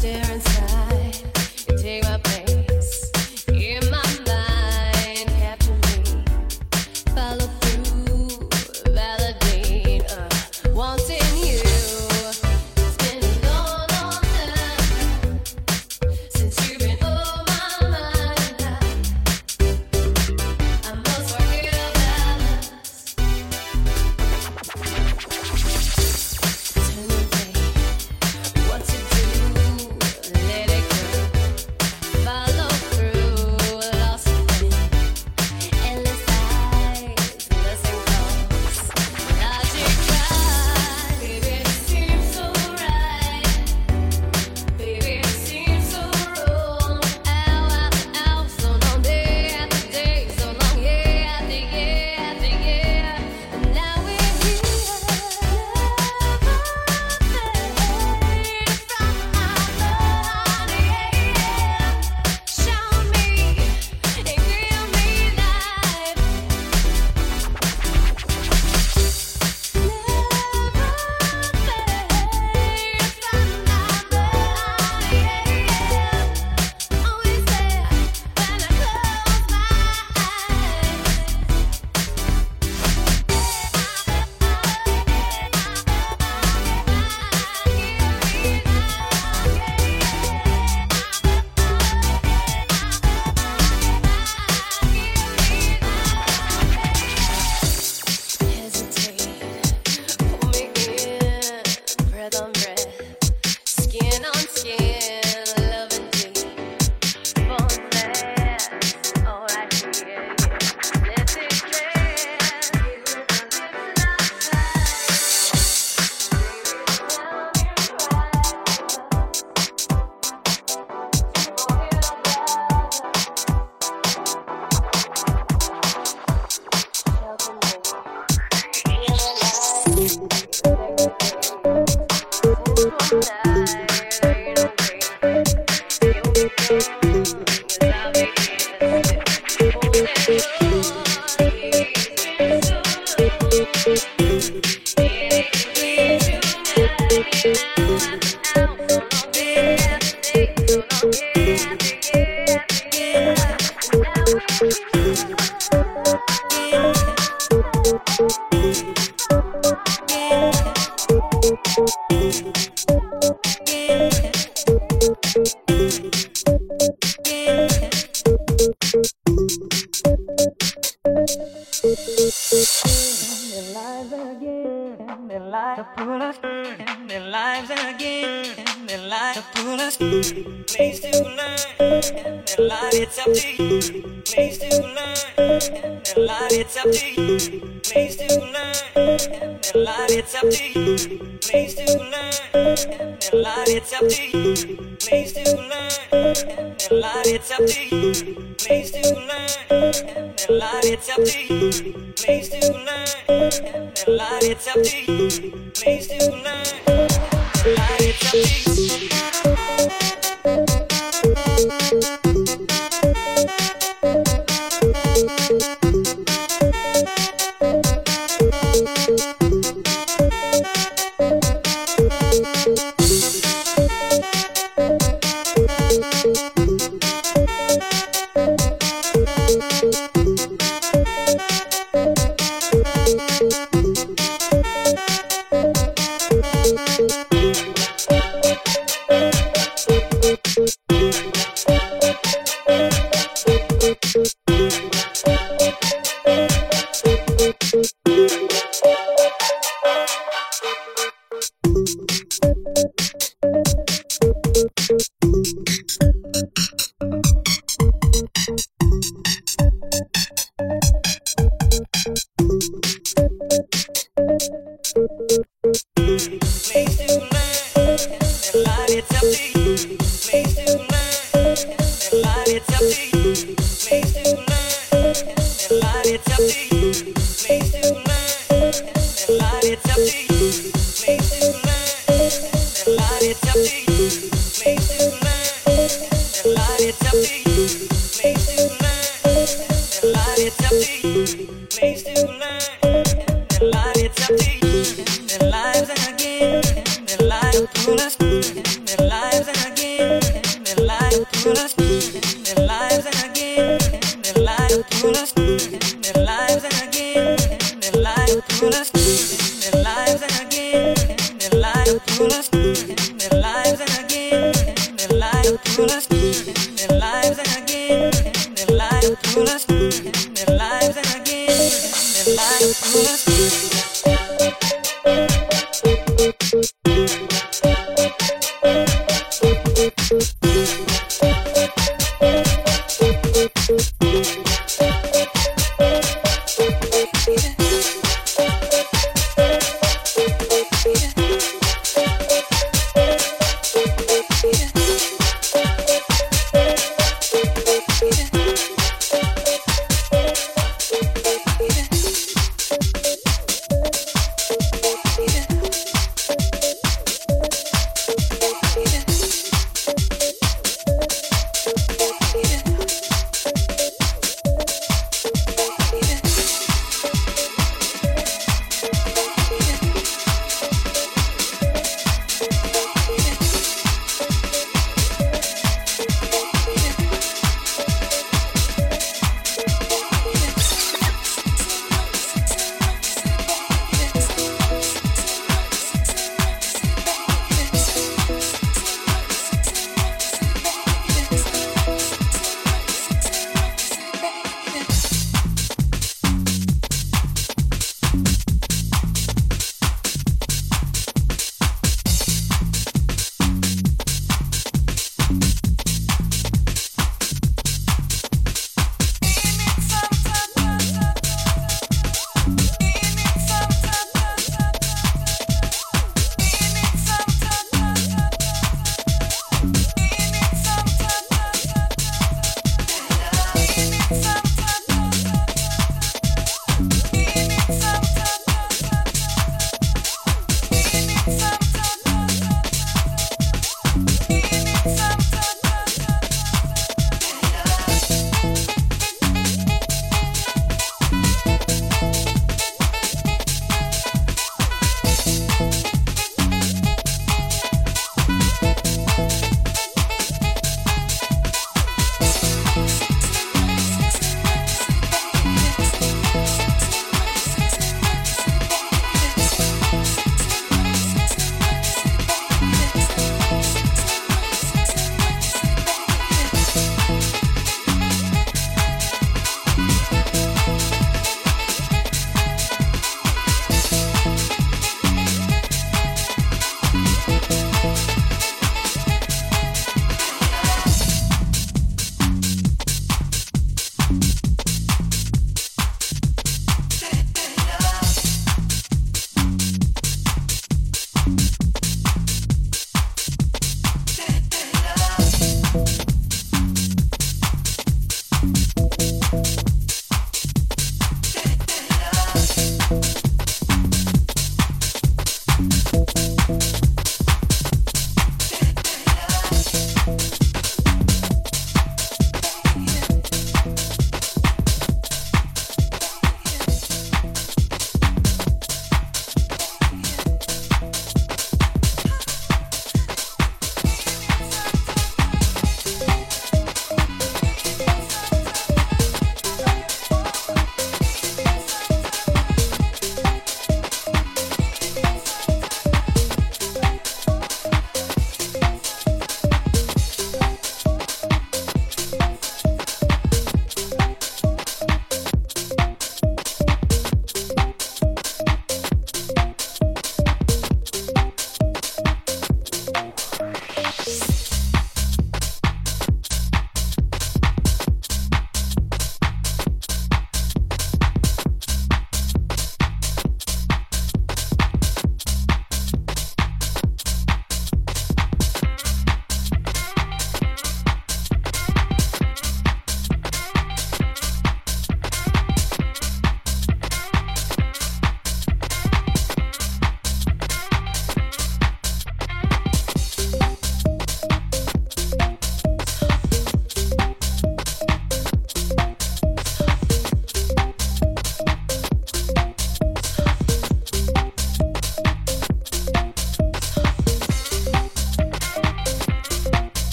stare inside. it's up to you. Please do learn. It's up to you. Please do learn. And a it's up to you. Please do learn. And a it's up to you. Please do learn. And a it's up to you. Please do learn. And a it's up to you. Please do learn. It's up to you. Please do learn. Light it's up to you.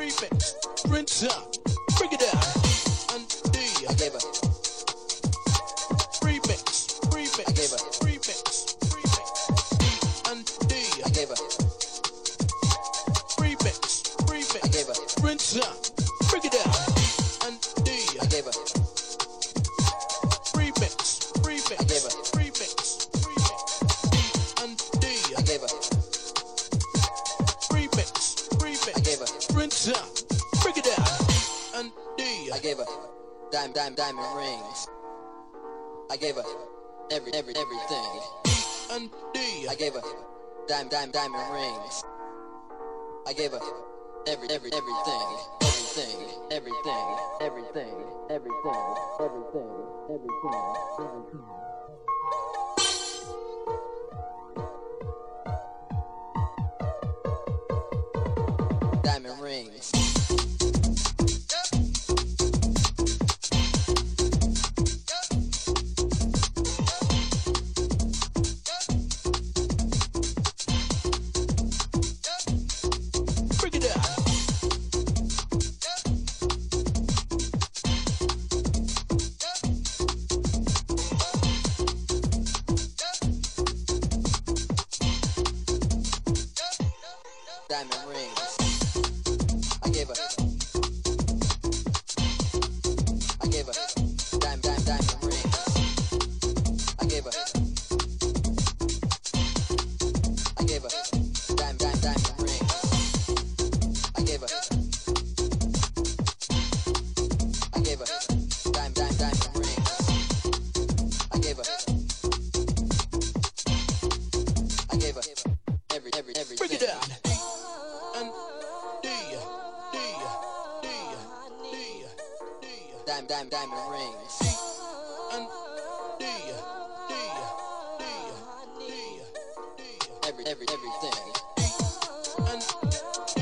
remix. Rinse up. Bring it out. Undo. I gave. diamond, diamond, diamond rings. I gave her every, every, everything, everything, everything, everything, everything, everything, everything, everything. Diamond rings. every, every, everything. And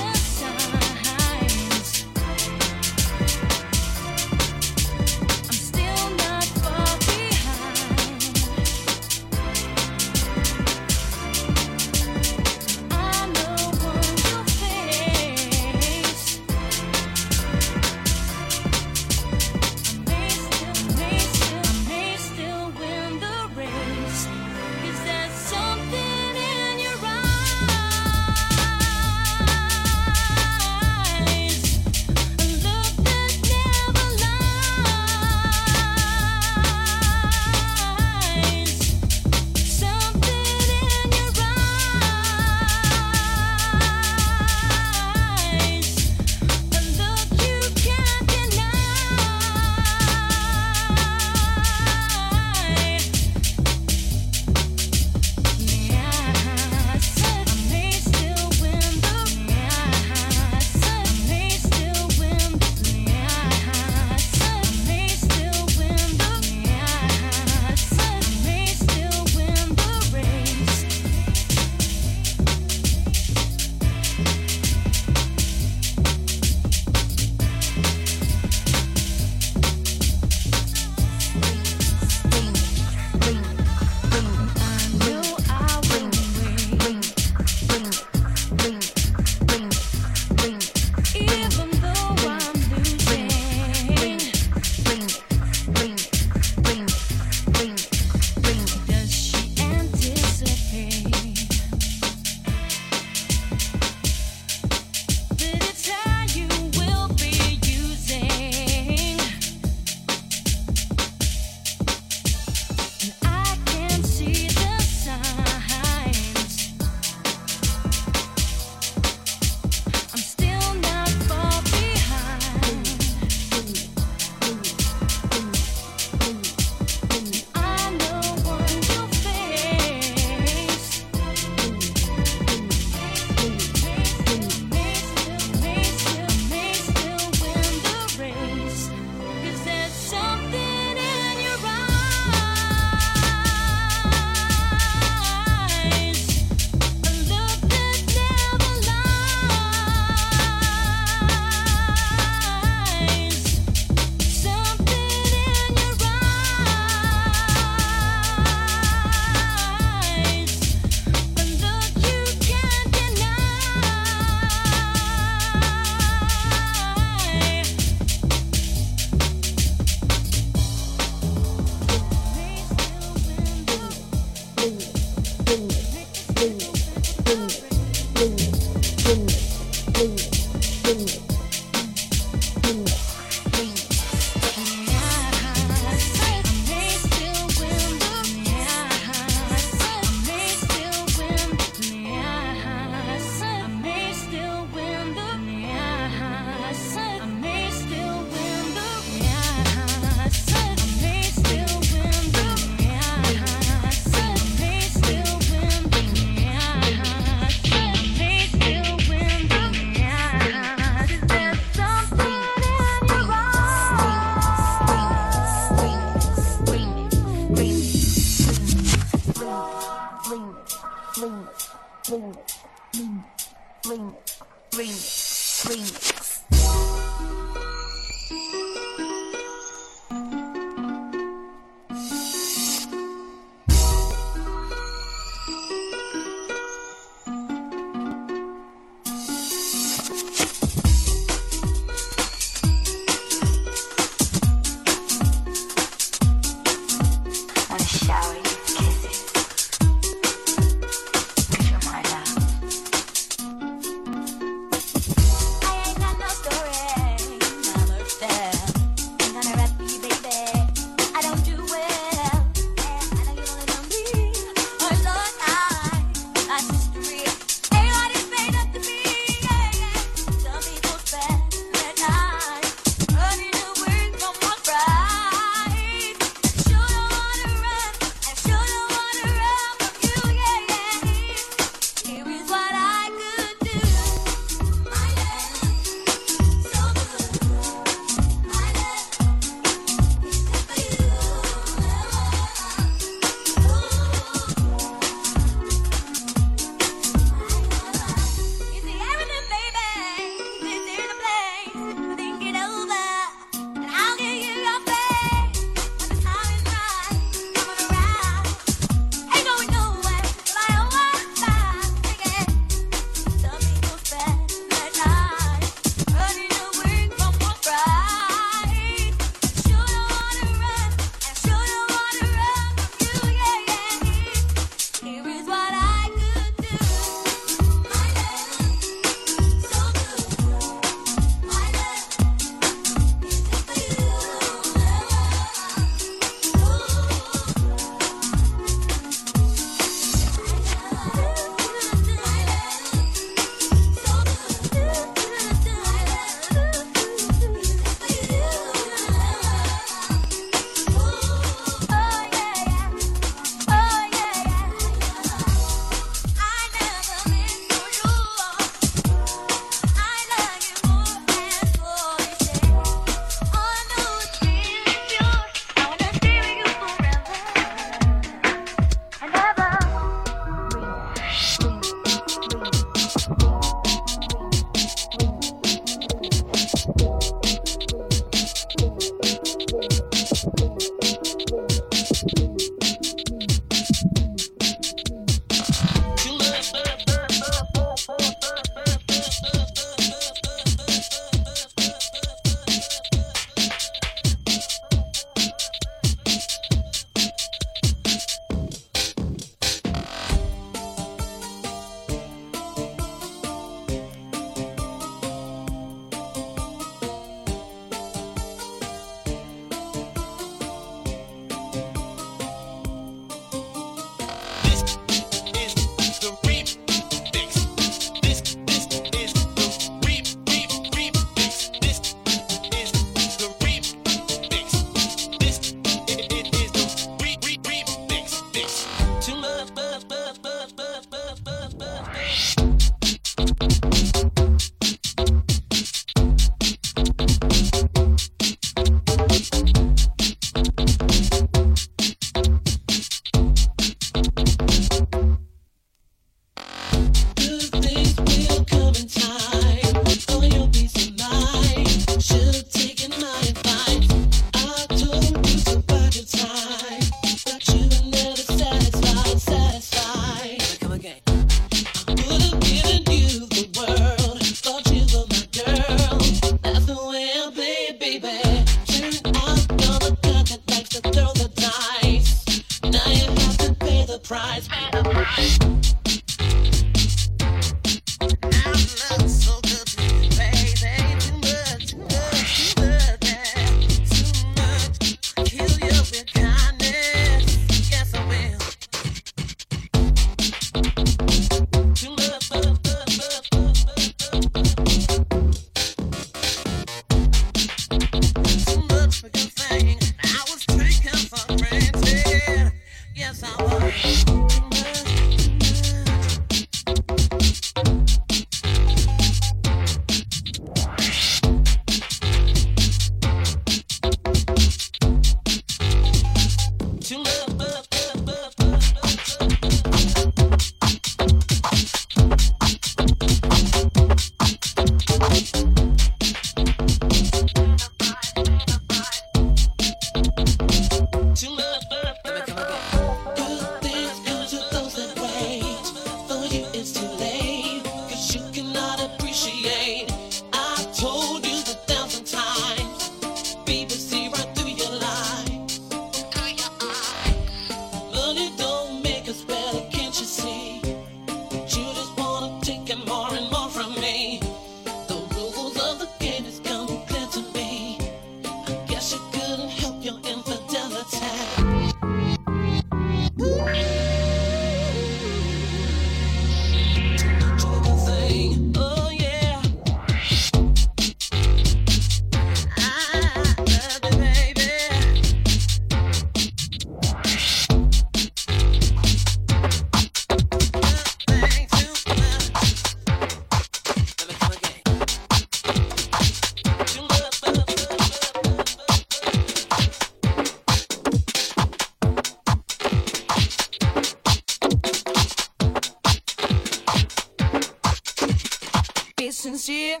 sincere.